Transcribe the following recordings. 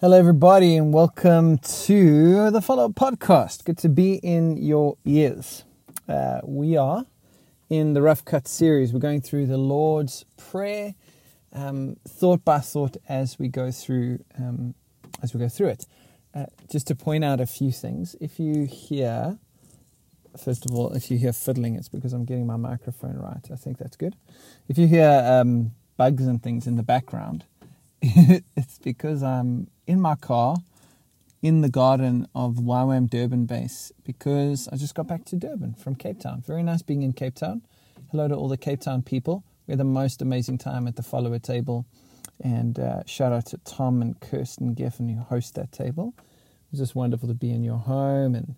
Hello, everybody, and welcome to the Follower Podcast. Good to be in your ears. Uh, we are in the Rough Cut series. We're going through the Lord's Prayer, um, thought by thought, as we go through um, as we go through it. Uh, just to point out a few things. If you hear, first of all, if you hear fiddling, it's because I'm getting my microphone right. I think that's good. If you hear um, bugs and things in the background, it's because I'm in my car in the garden of YWAM Durban base because I just got back to Durban from Cape Town. Very nice being in Cape Town. Hello to all the Cape Town people. We had the most amazing time at the follower table. And uh, shout out to Tom and Kirsten Giffen who host that table. It was just wonderful to be in your home and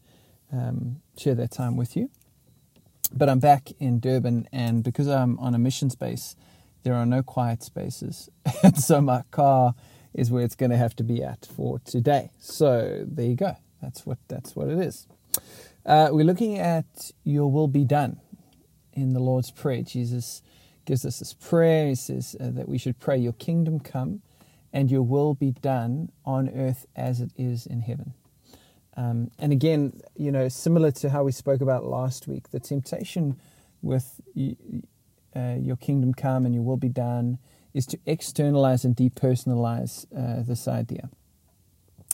um, share that time with you. But I'm back in Durban, and because I'm on a mission space, there are no quiet spaces. and so my car is where it's going to have to be at for today. So there you go. That's what that's what it is. Uh, we're looking at your will be done in the Lord's Prayer. Jesus gives us this prayer. He says uh, that we should pray, Your kingdom come and your will be done on earth as it is in heaven. Um, and again, you know, similar to how we spoke about last week, the temptation with uh, your kingdom come and your will be done is to externalize and depersonalize uh, this idea.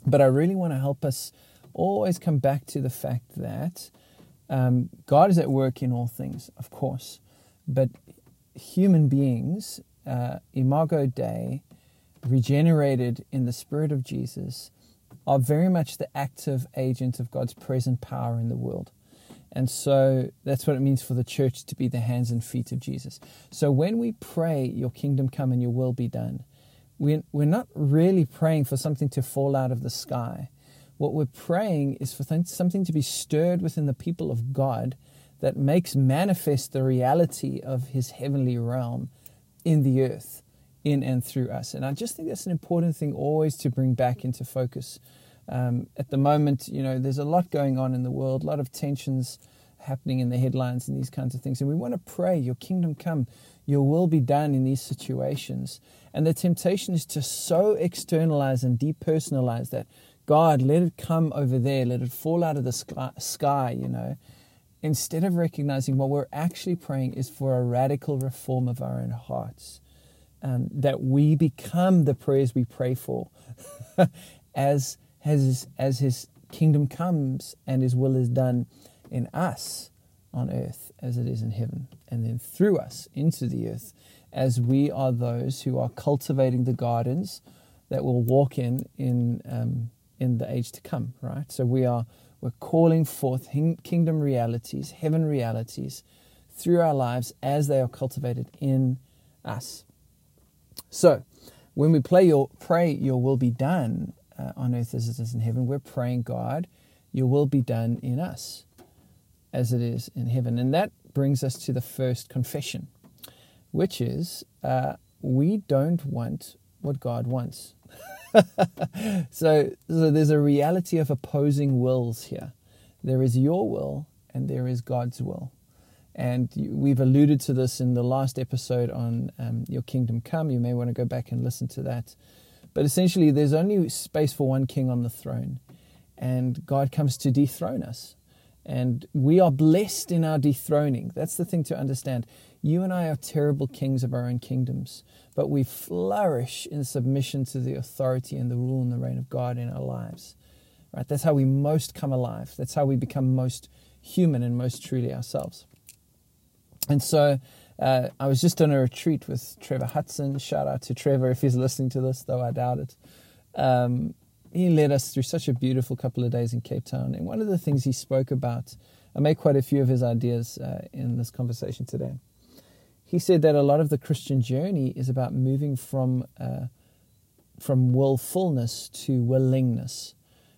But I really want to help us always come back to the fact that um, God is at work in all things, of course, but human beings, uh, imago Dei, regenerated in the Spirit of Jesus, are very much the active agent of God's present power in the world. And so that's what it means for the church to be the hands and feet of Jesus. So when we pray, Your kingdom come and Your will be done, we're, not really praying for something to fall out of the sky. What we're praying is for something to be stirred within the people of God that makes manifest the reality of His heavenly realm in the earth, in and through us. And I just think that's an important thing always to bring back into focus um, at the moment, you know, there's a lot going on in the world, a lot of tensions happening in the headlines and these kinds of things. And we want to pray, Your kingdom come, Your will be done in these situations. And the temptation is to so externalize and depersonalize that God, let it come over there, let it fall out of the sky, you know, instead of recognizing what we're actually praying is for a radical reform of our own hearts. Um, that we become the prayers we pray for as as, as his kingdom comes and his will is done in us on earth as it is in heaven, and then through us into the earth as we are those who are cultivating the gardens that will walk in in um, in the age to come. Right. So we are we're calling forth kingdom realities, heaven realities, through our lives as they are cultivated in us. So when we play your pray, your will be done uh, on earth as it is in heaven. We're praying, God, your will be done in us as it is in heaven. And that brings us to the first confession, which is uh, we don't want what God wants. so, so there's a reality of opposing wills here. There is your will and there is God's will. And we've alluded to this in the last episode on um, Your Kingdom Come. You may want to go back and listen to that. But essentially, there's only space for one king on the throne, and God comes to dethrone us. And we are blessed in our dethroning. That's the thing to understand. You and I are terrible kings of our own kingdoms, but we flourish in submission to the authority and the rule and the reign of God in our lives. Right? That's how we most come alive. That's how we become most human and most truly ourselves. And so uh, I was just on a retreat with Trevor Hudson. Shout out to Trevor if he's listening to this, though I doubt it. Um, he led us through such a beautiful couple of days in Cape Town. And one of the things he spoke about, I made quite a few of his ideas uh, in this conversation today. He said that a lot of the Christian journey is about moving from uh, from willfulness to willingness.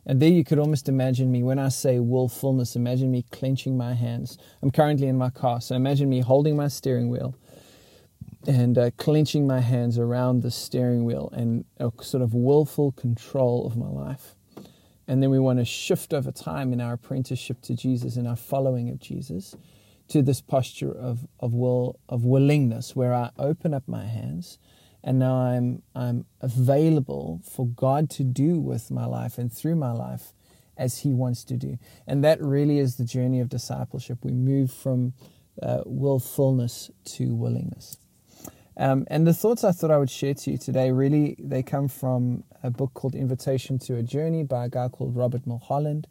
And there you could almost imagine me, when I say willfulness, imagine me clenching my hands. I'm currently in my car, so imagine me holding my steering wheel and uh, clenching my hands around the steering wheel and a sort of willful control of my life. And then we want to shift over time in our apprenticeship to Jesus and our following of Jesus to this posture of, of will of willingness where I open up my hands and now I'm I'm available for God to do with my life and through my life as He wants to do. And that really is the journey of discipleship. We move from uh, willfulness to willingness. Um, and the thoughts I thought I would share to you today really they come from a book called Invitation to a Journey by a guy called Robert Mulholland.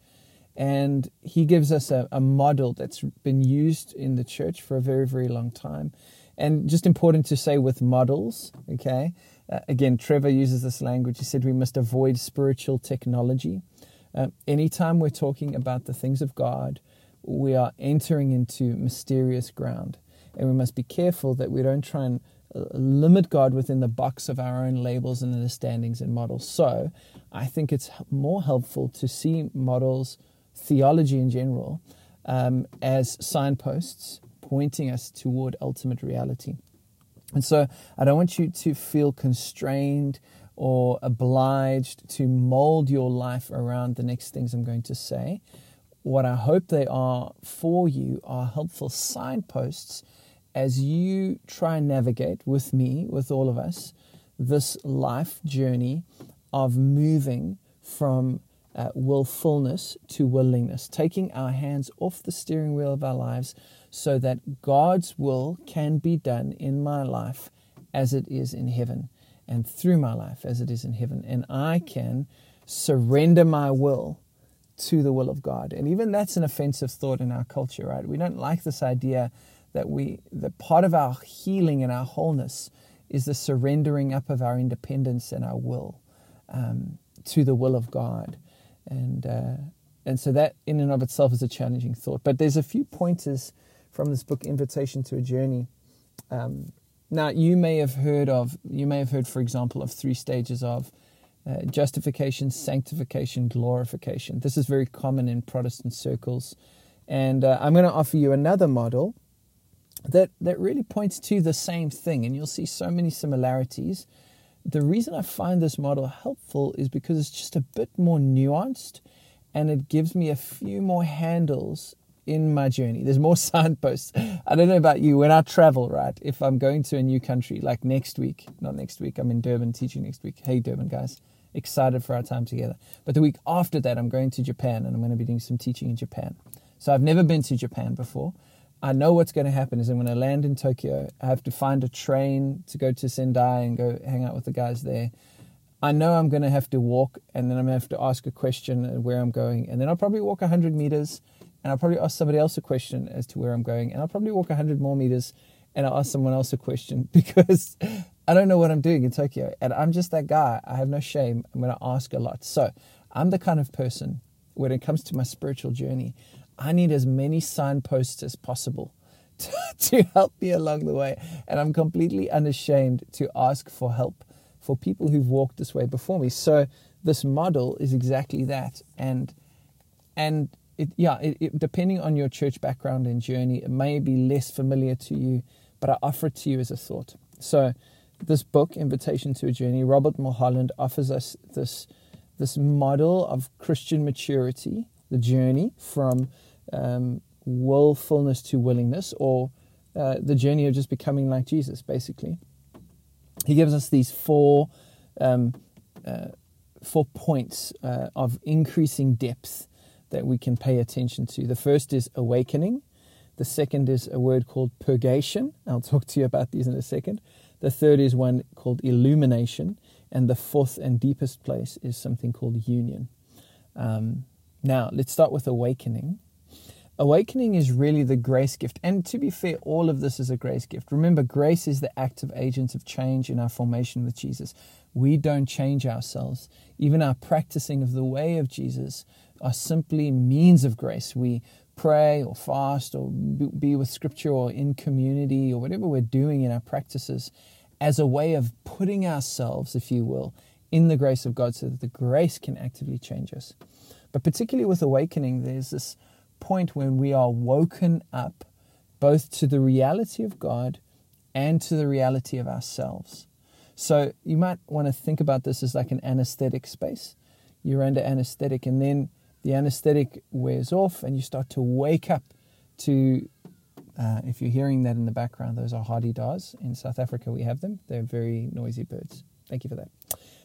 And he gives us a, a model that's been used in the church for a very, very long time. And just important to say with models, okay? Uh, again, Trevor uses this language. He said we must avoid spiritual technology. Uh, anytime we're talking about the things of God, we are entering into mysterious ground. And we must be careful that we don't try and uh, limit God within the box of our own labels and understandings and models. So I think it's more helpful to see models, theology in general, um, as signposts pointing us toward ultimate reality. And so I don't want you to feel constrained or obliged to mold your life around the next things I'm going to say. What I hope they are for you are helpful signposts as you try and navigate with me, with all of us, this life journey of moving from uh, willfulness to willingness, taking our hands off the steering wheel of our lives so that God's will can be done in my life as it is in heaven and through my life as it is in heaven. And I can surrender my will to the will of God. And even that's an offensive thought in our culture, right? We don't like this idea that we, the part of our healing and our wholeness is the surrendering up of our independence and our will um, to the will of God. And, uh, and so that in and of itself is a challenging thought. But there's a few pointers from this book, Invitation to a Journey, um, now, you may have heard of, you may have heard, for example, of three stages of uh, justification, sanctification, glorification. This is very common in Protestant circles. And uh, I'm going to offer you another model that, that really points to the same thing, and you'll see so many similarities. The reason I find this model helpful is because it's just a bit more nuanced and it gives me a few more handles in my journey. There's more signposts. I don't know about you. When I travel, right, if I'm going to a new country, like next week, not next week, I'm in Durban teaching next week. Hey, Durban guys, excited for our time together. But the week after that, I'm going to Japan and I'm going to be doing some teaching in Japan. So I've never been to Japan before. I know what's going to happen is I'm going to land in Tokyo. I have to find a train to go to Sendai and go hang out with the guys there. I know I'm going to have to walk and then I'm going to have to ask a question where I'm going. And then I'll probably walk 100 meters and I'll probably ask somebody else a question as to where I'm going, and I'll probably walk 100 more meters and I'll ask someone else a question because I don't know what I'm doing in Tokyo. And I'm just that guy. I have no shame. I'm going to ask a lot. So I'm the kind of person, when it comes to my spiritual journey, I need as many signposts as possible to, to help me along the way. And I'm completely unashamed to ask for help for people who've walked this way before me. So this model is exactly that. And and it, yeah, it, it, depending on your church background and journey, it may be less familiar to you, but I offer it to you as a thought. So, this book, Invitation to a Journey, Robert Mulholland offers us this, this model of Christian maturity, the journey from um, willfulness to willingness, or uh, the journey of just becoming like Jesus, basically. He gives us these four, um, uh, four points uh, of increasing depth that we can pay attention to. The first is awakening. The second is a word called purgation. I'll talk to you about these in a second. The third is one called illumination. And the fourth and deepest place is something called union. Um, now, let's start with awakening. Awakening is really the grace gift. And to be fair, all of this is a grace gift. Remember, grace is the active agent of change in our formation with Jesus. We don't change ourselves. Even our practicing of the way of Jesus are simply means of grace. We pray or fast or be with scripture or in community or whatever we're doing in our practices as a way of putting ourselves, if you will, in the grace of God so that the grace can actively change us. But particularly with awakening, there's this point when we are woken up both to the reality of God and to the reality of ourselves. So you might want to think about this as like an anesthetic space. You're under anesthetic, and then the anesthetic wears off and you start to wake up to Uh, if you're hearing that in the background, those are hadedas. In South Africa, we have them. They're very noisy birds. Thank you for that.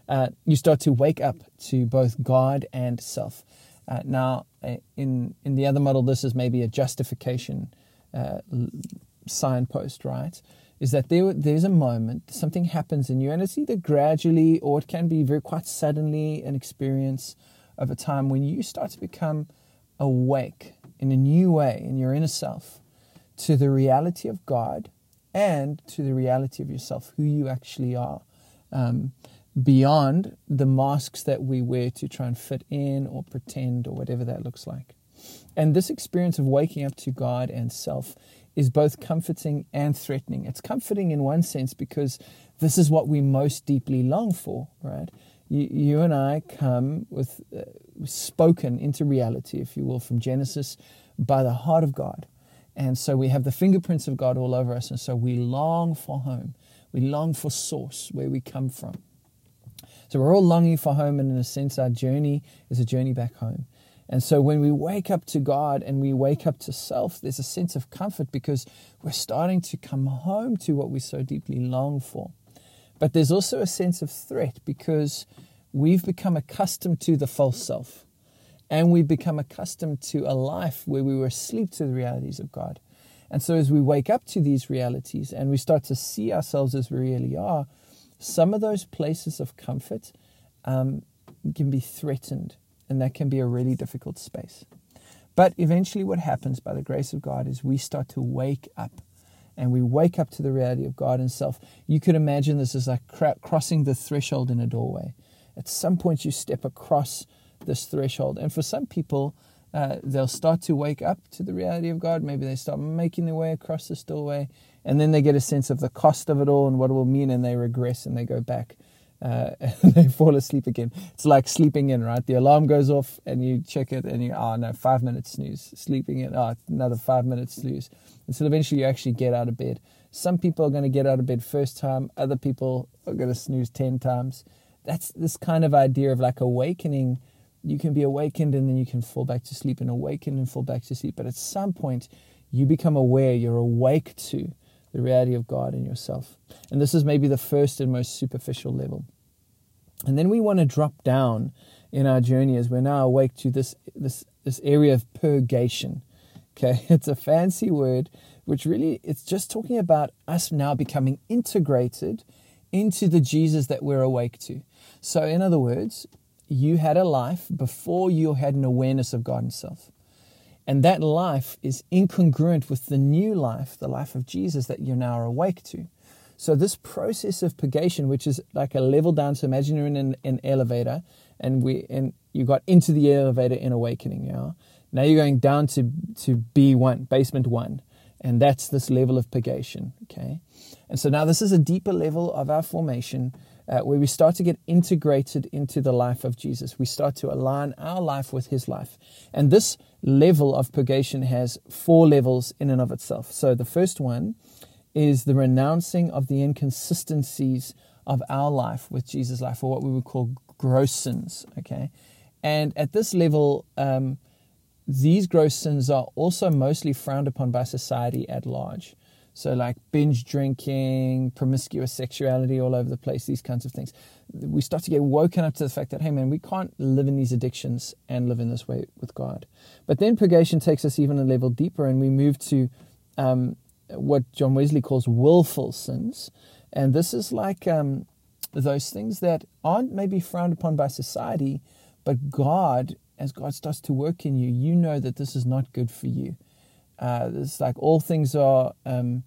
Uh, you start to wake up to both God and self. Uh, now, uh, in in the other model, this is maybe a justification uh, signpost, right? Is that there there's a moment something happens in you, and it's either gradually or it can be very quite suddenly an experience a time when you start to become awake in a new way in your inner self to the reality of God and to the reality of yourself, who you actually are. Um, beyond the masks that we wear to try and fit in or pretend or whatever that looks like. And this experience of waking up to God and self is both comforting and threatening. It's comforting in one sense because this is what we most deeply long for, right? You, you and I come with uh, spoken into reality, if you will, from Genesis by the heart of God. And so we have the fingerprints of God all over us. And so we long for home. We long for source, where we come from. So we're all longing for home, and in a sense, our journey is a journey back home. And so when we wake up to God and we wake up to self, there's a sense of comfort because we're starting to come home to what we so deeply long for. But there's also a sense of threat because we've become accustomed to the false self and we've become accustomed to a life where we were asleep to the realities of God. And so as we wake up to these realities and we start to see ourselves as we really are, some of those places of comfort um, can be threatened, and that can be a really difficult space. But eventually, what happens by the grace of God is we start to wake up and we wake up to the reality of God and self. You could imagine this as like crossing the threshold in a doorway. At some point, you step across this threshold. And for some people, uh, they'll start to wake up to the reality of God. Maybe they start making their way across this doorway and then they get a sense of the cost of it all and what it will mean, and they regress and they go back. Uh, and they fall asleep again. It's like sleeping in, right? The alarm goes off and you check it and you, oh no, five minutes snooze. Sleeping in, oh, another five minutes snooze. Until eventually you actually get out of bed. Some people are going to get out of bed first time, other people are going to snooze 10 times. That's this kind of idea of like awakening. You can be awakened and then you can fall back to sleep and awaken and fall back to sleep. But at some point, you become aware, you're awake to the reality of God in yourself. And this is maybe the first and most superficial level. And then we want to drop down in our journey as we're now awake to this, this, this area of purgation. Okay, it's a fancy word, which really it's just talking about us now becoming integrated into the Jesus that we're awake to. So, in other words, you had a life before you had an awareness of God and self. And that life is incongruent with the new life, the life of Jesus that you're now awake to. So, this process of purgation, which is like a level down, so imagine you're in an, an elevator and we and you got into the elevator in awakening, yeah. Now you're going down to, to B1, basement one, and that's this level of purgation, okay? And so now this is a deeper level of our formation uh, where we start to get integrated into the life of Jesus. We start to align our life with his life. And this level of purgation has four levels in and of itself. So the first one is the renouncing of the inconsistencies of our life with Jesus' life, or what we would call gross sins. Okay. And at this level, um, these gross sins are also mostly frowned upon by society at large. So, like binge drinking, promiscuous sexuality all over the place, these kinds of things. We start to get woken up to the fact that, hey, man, we can't live in these addictions and live in this way with God. But then purgation takes us even a level deeper, and we move to um, what John Wesley calls willful sins. And this is like um, those things that aren't maybe frowned upon by society, but God, as God starts to work in you, you know that this is not good for you. Uh, it's like all things are um,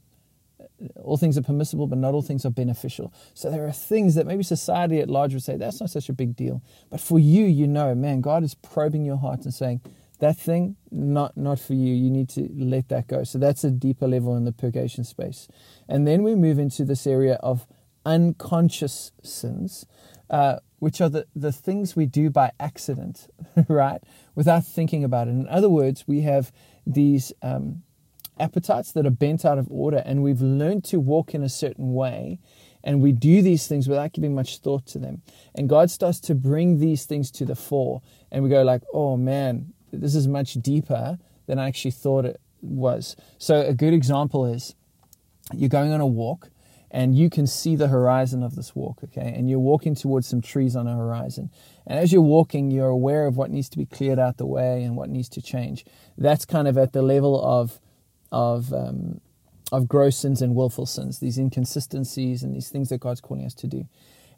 all things are permissible, but not all things are beneficial. So there are things that maybe society at large would say that's not such a big deal, but for you, you know, man, God is probing your heart and saying that thing not not for you. You need to let that go. So that's a deeper level in the purgation space, and then we move into this area of unconscious sins. Uh, which are the, the things we do by accident, right? Without thinking about it. In other words, we have these um, appetites that are bent out of order, and we've learned to walk in a certain way, and we do these things without giving much thought to them. And God starts to bring these things to the fore, and we go like, "Oh man, this is much deeper than I actually thought it was. So a good example is you're going on a walk and you can see the horizon of this walk, okay? And you're walking towards some trees on a horizon. And as you're walking, you're aware of what needs to be cleared out the way and what needs to change. That's kind of at the level of of um, of gross sins and willful sins, these inconsistencies and these things that God's calling us to do.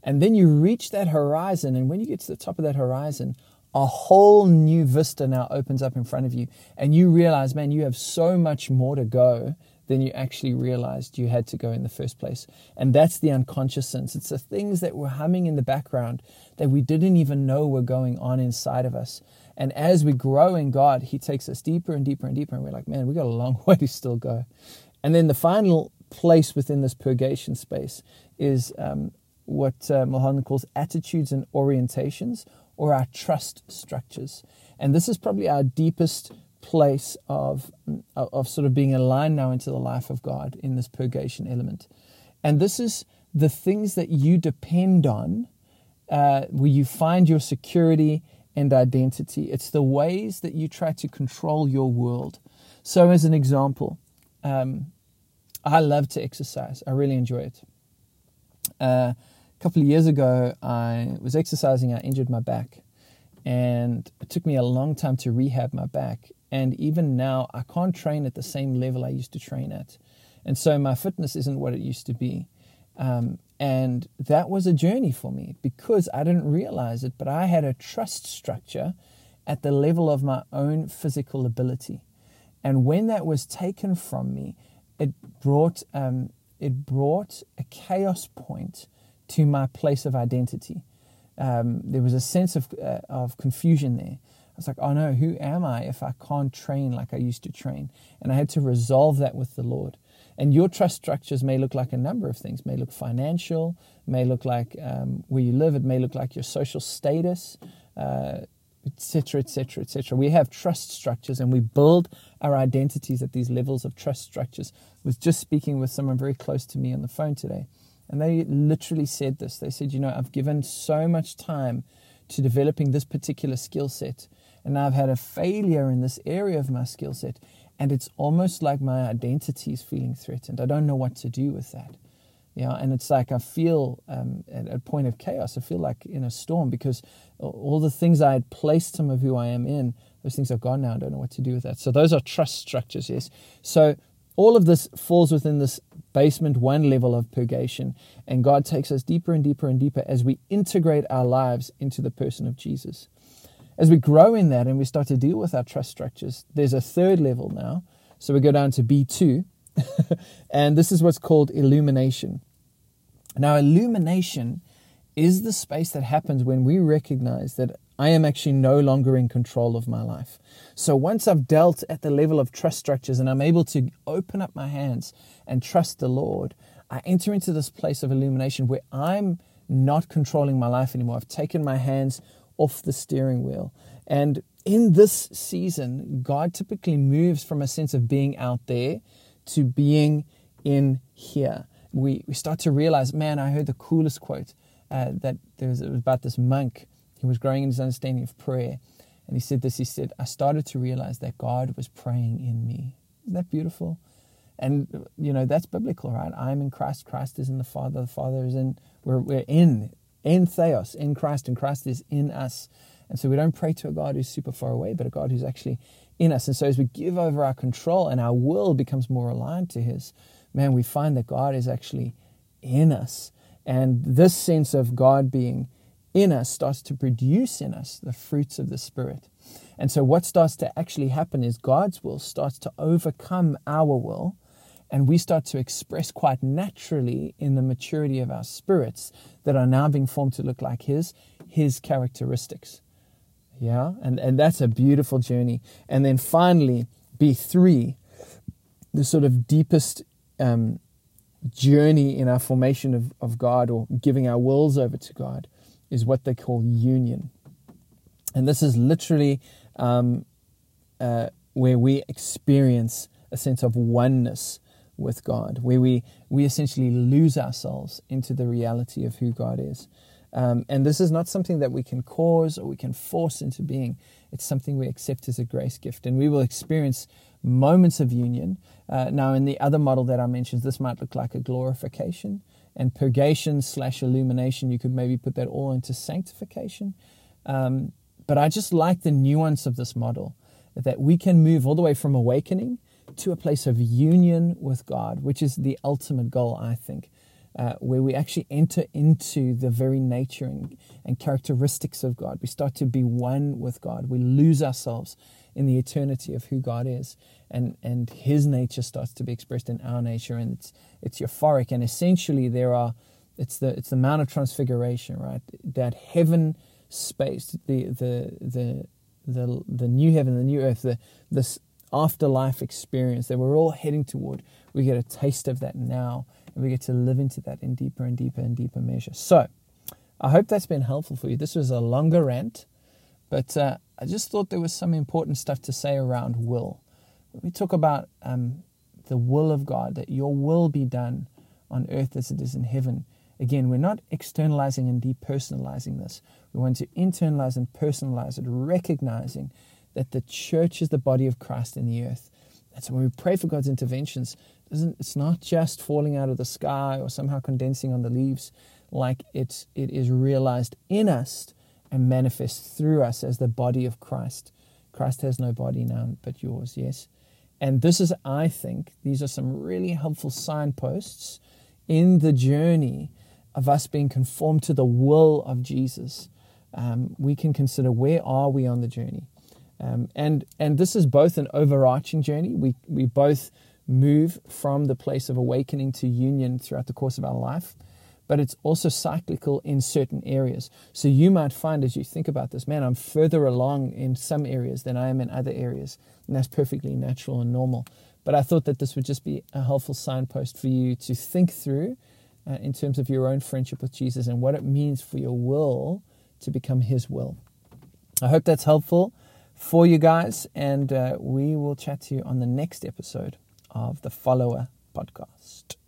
And then you reach that horizon, and when you get to the top of that horizon, a whole new vista now opens up in front of you, and you realize, man, you have so much more to go than you actually realized you had to go in the first place. And that's the unconscious sins. It's the things that were humming in the background that we didn't even know were going on inside of us. And as we grow in God, He takes us deeper and deeper and deeper. And we're like, man, we got a long way to still go. And then the final place within this purgation space is um, what uh, Mulholland calls attitudes and orientations or our trust structures. And this is probably our deepest place of, of sort of being aligned now into the life of God in this purgation element. And this is the things that you depend on, uh, where you find your security and identity. It's the ways that you try to control your world. So, as an example, um, I love to exercise, I really enjoy it. Uh, a couple of years ago, I was exercising, I injured my back, and it took me a long time to rehab my back. And even now, I can't train at the same level I used to train at. And so my fitness isn't what it used to be. Um, and that was a journey for me because I didn't realize it, but I had a trust structure at the level of my own physical ability. And when that was taken from me, it brought, um, it brought a chaos point to my place of identity. Um, there was a sense of, uh, of confusion there I was like, oh no, who am I if I can't train like I used to train? And I had to resolve that with the Lord. And your trust structures may look like a number of things. May look financial, may look like um, where you live. It may look like your social status, etc., etc., etc. We have trust structures, and we build our identities at these levels of trust structures. I was just speaking with someone very close to me on the phone today, and they literally said this. They said, "You know, I've given so much time to developing this particular skill set." and I've had a failure in this area of my skill set, and it's almost like my identity is feeling threatened. I don't know what to do with that. Yeah, and it's like I feel um, at a point of chaos. I feel like in a storm because all the things I had placed some of who I am in, those things are gone now. I don't know what to do with that. So those are trust structures, yes. So all of this falls within this basement one level of purgation, and God takes us deeper and deeper and deeper as we integrate our lives into the person of Jesus as we grow in that and we start to deal with our trust structures, there's a third level now. So we go down to B2, and this is what's called illumination. Now, illumination is the space that happens when we recognize that I am actually no longer in control of my life. So once I've dealt at the level of trust structures and I'm able to open up my hands and trust the Lord, I enter into this place of illumination where I'm not controlling my life anymore. I've taken my hands off the steering wheel. And in this season, God typically moves from a sense of being out there to being in here. We, we start to realize, man, I heard the coolest quote uh, that there was, was about this monk who was growing in his understanding of prayer. And he said this he said, I started to realize that God was praying in me. Isn't that beautiful? And, you know, that's biblical, right? I'm in Christ, Christ is in the Father, the Father is in, we're, we're in in Theos, in Christ, and Christ is in us. And so we don't pray to a God who's super far away, but a God who's actually in us. And so as we give over our control and our will becomes more aligned to His, man, we find that God is actually in us. And this sense of God being in us starts to produce in us the fruits of the Spirit. And so what starts to actually happen is God's will starts to overcome our will and we start to express quite naturally in the maturity of our spirits that are now being formed to look like his his characteristics. Yeah? And and that's a beautiful journey. And then finally b3 the sort of deepest um, journey in our formation of, of god or giving our wills over to god is what they call union and this is literally um, uh, where we experience a sense of oneness with God, where we, we essentially lose ourselves into the reality of who God is. Um, and this is not something that we can cause or we can force into being. It's something we accept as a grace gift. And we will experience moments of union. Uh, now, in the other model that I mentioned, this might look like a glorification. And purgation slash illumination, you could maybe put that all into sanctification. Um, but I just like the nuance of this model that we can move all the way from awakening to a place of union with God, which is the ultimate goal, I think, uh, where we actually enter into the very nature and, and characteristics of God. We start to be one with God. We lose ourselves in the eternity of who God is, and, and His nature starts to be expressed in our nature, and it's, it's euphoric. And essentially, there are it's the it's the Mount of Transfiguration, right? That heaven space, the the the the the new heaven, the new earth, the this afterlife experience that we're all heading toward. We get a taste of that now, and we get to live into that in deeper and deeper and deeper measure. So, I hope that's been helpful for you. This was a longer rant, but uh, I just thought there was some important stuff to say around will. We talk about um, the will of God, that your will be done on earth as it is in heaven. Again, we're not externalizing and depersonalizing this. We want to internalize and personalize it, recognizing that the church is the body of Christ in the earth. And so when we pray for God's interventions, it's not just falling out of the sky or somehow condensing on the leaves, like it's, it is realized in us and manifest through us as the body of Christ. Christ has no body now but yours, yes? And this is, I think, these are some really helpful signposts in the journey of us being conformed to the will of Jesus, um, we can consider where are we on the journey. Um, and and this is both an overarching journey. We we both move from the place of awakening to union throughout the course of our life, but it's also cyclical in certain areas. So you might find as you think about this, man, I'm further along in some areas than I am in other areas, and that's perfectly natural and normal. But I thought that this would just be a helpful signpost for you to think through uh, in terms of your own friendship with Jesus and what it means for your will to become His will. I hope that's helpful for you guys, and uh, we will chat to you on the next episode of the Follower Podcast.